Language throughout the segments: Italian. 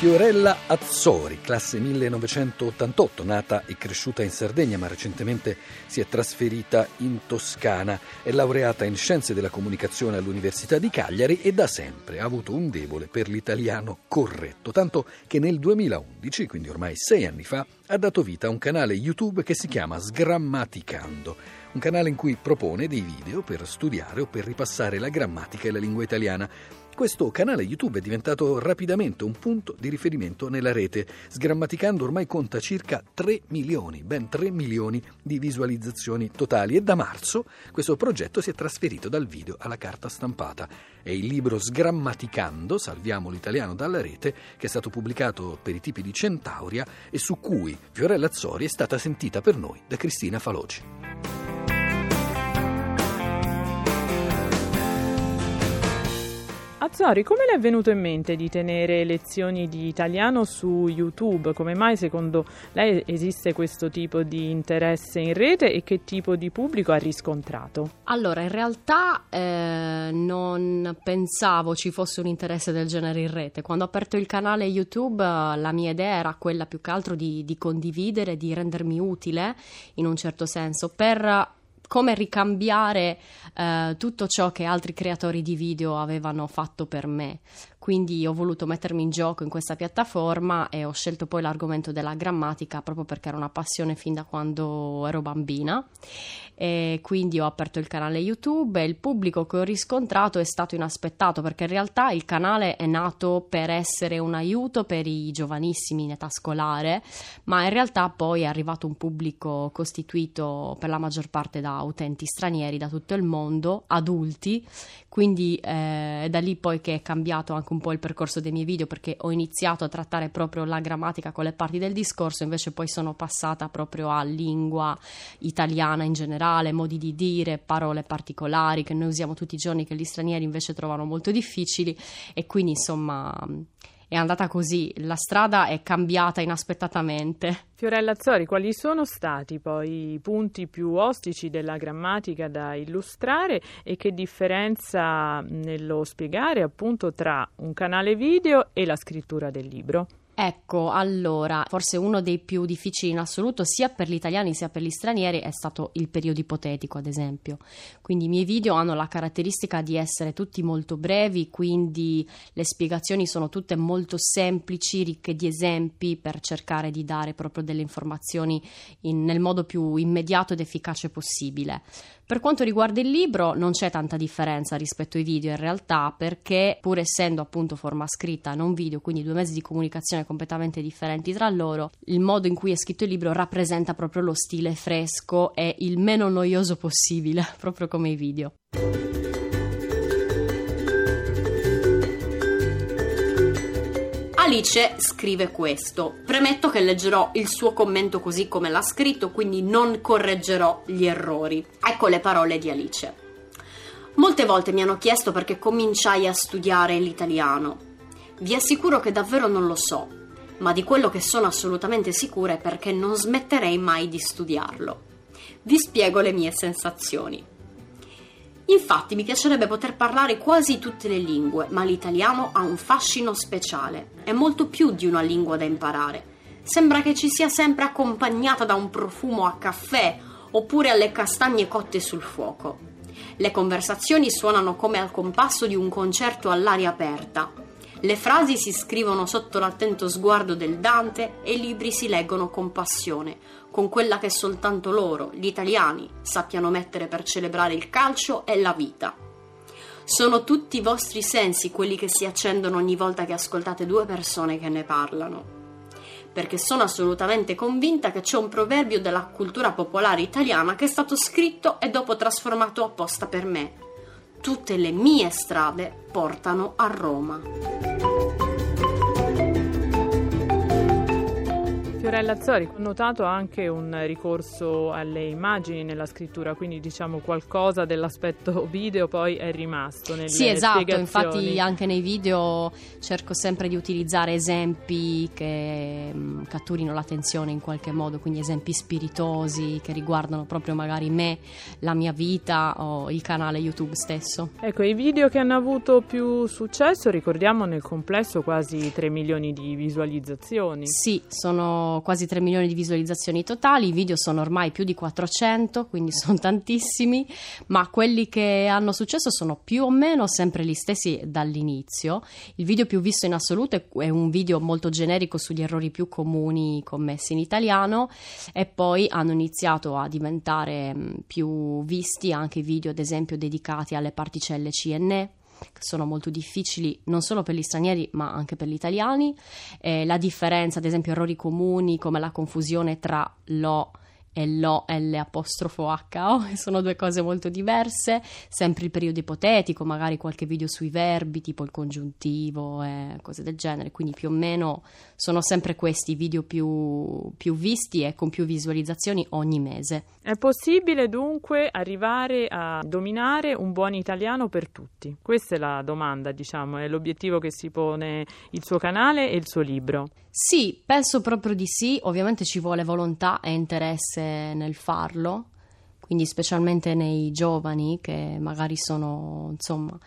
Fiorella Azzori, classe 1988, nata e cresciuta in Sardegna ma recentemente si è trasferita in Toscana. È laureata in Scienze della Comunicazione all'Università di Cagliari e da sempre ha avuto un debole per l'italiano corretto, tanto che nel 2011, quindi ormai sei anni fa, ha dato vita a un canale YouTube che si chiama Sgrammaticando un canale in cui propone dei video per studiare o per ripassare la grammatica e la lingua italiana. Questo canale YouTube è diventato rapidamente un punto di riferimento nella rete. Sgrammaticando ormai conta circa 3 milioni, ben 3 milioni di visualizzazioni totali e da marzo questo progetto si è trasferito dal video alla carta stampata. È il libro Sgrammaticando, salviamo l'italiano dalla rete, che è stato pubblicato per i tipi di Centauria e su cui Fiorella Azzori è stata sentita per noi da Cristina Faloci. Azzori, come le è venuto in mente di tenere lezioni di italiano su YouTube? Come mai secondo lei esiste questo tipo di interesse in rete e che tipo di pubblico ha riscontrato? Allora, in realtà eh, non pensavo ci fosse un interesse del genere in rete. Quando ho aperto il canale YouTube la mia idea era quella più che altro di, di condividere, di rendermi utile in un certo senso per come ricambiare eh, tutto ciò che altri creatori di video avevano fatto per me. Quindi ho voluto mettermi in gioco in questa piattaforma e ho scelto poi l'argomento della grammatica proprio perché era una passione fin da quando ero bambina. E quindi ho aperto il canale YouTube e il pubblico che ho riscontrato è stato inaspettato perché in realtà il canale è nato per essere un aiuto per i giovanissimi in età scolare, ma in realtà poi è arrivato un pubblico costituito per la maggior parte da utenti stranieri da tutto il mondo, adulti, quindi eh, è da lì poi che è cambiato anche un po' il percorso dei miei video perché ho iniziato a trattare proprio la grammatica con le parti del discorso, invece poi sono passata proprio a lingua italiana in generale, modi di dire, parole particolari che noi usiamo tutti i giorni che gli stranieri invece trovano molto difficili. E quindi insomma è andata così, la strada è cambiata inaspettatamente. Fiorella Azzori, quali sono stati poi i punti più ostici della grammatica da illustrare e che differenza nello spiegare appunto tra un canale video e la scrittura del libro? Ecco, allora, forse uno dei più difficili in assoluto, sia per gli italiani sia per gli stranieri, è stato il periodo ipotetico, ad esempio. Quindi i miei video hanno la caratteristica di essere tutti molto brevi, quindi le spiegazioni sono tutte molto semplici, ricche di esempi, per cercare di dare proprio delle informazioni in, nel modo più immediato ed efficace possibile. Per quanto riguarda il libro non c'è tanta differenza rispetto ai video in realtà perché pur essendo appunto forma scritta non video, quindi due mezzi di comunicazione completamente differenti tra loro, il modo in cui è scritto il libro rappresenta proprio lo stile fresco e il meno noioso possibile, proprio come i video. Alice scrive questo. Premetto che leggerò il suo commento così come l'ha scritto, quindi non correggerò gli errori. Ecco le parole di Alice. Molte volte mi hanno chiesto perché cominciai a studiare l'italiano. Vi assicuro che davvero non lo so, ma di quello che sono assolutamente sicura è perché non smetterei mai di studiarlo. Vi spiego le mie sensazioni. Infatti mi piacerebbe poter parlare quasi tutte le lingue, ma l'italiano ha un fascino speciale. È molto più di una lingua da imparare. Sembra che ci sia sempre accompagnata da un profumo a caffè oppure alle castagne cotte sul fuoco. Le conversazioni suonano come al compasso di un concerto all'aria aperta. Le frasi si scrivono sotto l'attento sguardo del Dante e i libri si leggono con passione, con quella che soltanto loro, gli italiani, sappiano mettere per celebrare il calcio e la vita. Sono tutti i vostri sensi quelli che si accendono ogni volta che ascoltate due persone che ne parlano. Perché sono assolutamente convinta che c'è un proverbio della cultura popolare italiana che è stato scritto e dopo trasformato apposta per me tutte le mie strade portano a Roma. Mirella Zori, ho notato anche un ricorso alle immagini nella scrittura, quindi diciamo qualcosa dell'aspetto video poi è rimasto nelle Sì, esatto, infatti anche nei video cerco sempre di utilizzare esempi che mh, mm, catturino l'attenzione in qualche modo, quindi esempi spiritosi che riguardano proprio magari me, la mia vita o il canale YouTube stesso. Ecco, i video che hanno avuto più successo, ricordiamo nel complesso quasi 3 milioni di visualizzazioni. Sì, sono quasi 3 milioni di visualizzazioni totali, i video sono ormai più di 400, quindi sono tantissimi, ma quelli che hanno successo sono più o meno sempre gli stessi dall'inizio. Il video più visto in assoluto è un video molto generico sugli errori più comuni commessi in italiano e poi hanno iniziato a diventare più visti anche video ad esempio dedicati alle particelle CNE sono molto difficili non solo per gli stranieri ma anche per gli italiani. Eh, la differenza, ad esempio, errori comuni come la confusione tra lo e l'O L apostrofo H sono due cose molto diverse, sempre il periodo ipotetico, magari qualche video sui verbi, tipo il congiuntivo e cose del genere, quindi più o meno sono sempre questi i video più, più visti e con più visualizzazioni ogni mese. È possibile dunque arrivare a dominare un buon italiano per tutti? Questa è la domanda, diciamo, è l'obiettivo che si pone il suo canale e il suo libro. Sì, penso proprio di sì, ovviamente ci vuole volontà e interesse nel farlo, quindi specialmente nei giovani che magari sono, insomma,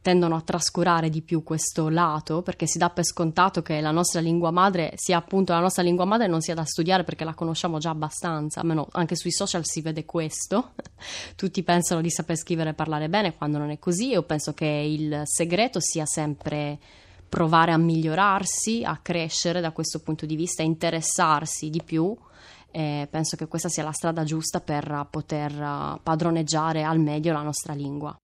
tendono a trascurare di più questo lato perché si dà per scontato che la nostra lingua madre sia appunto la nostra lingua madre non sia da studiare perché la conosciamo già abbastanza, almeno anche sui social si vede questo. Tutti pensano di saper scrivere e parlare bene quando non è così. Io penso che il segreto sia sempre provare a migliorarsi, a crescere da questo punto di vista, interessarsi di più. E penso che questa sia la strada giusta per poter padroneggiare al meglio la nostra lingua.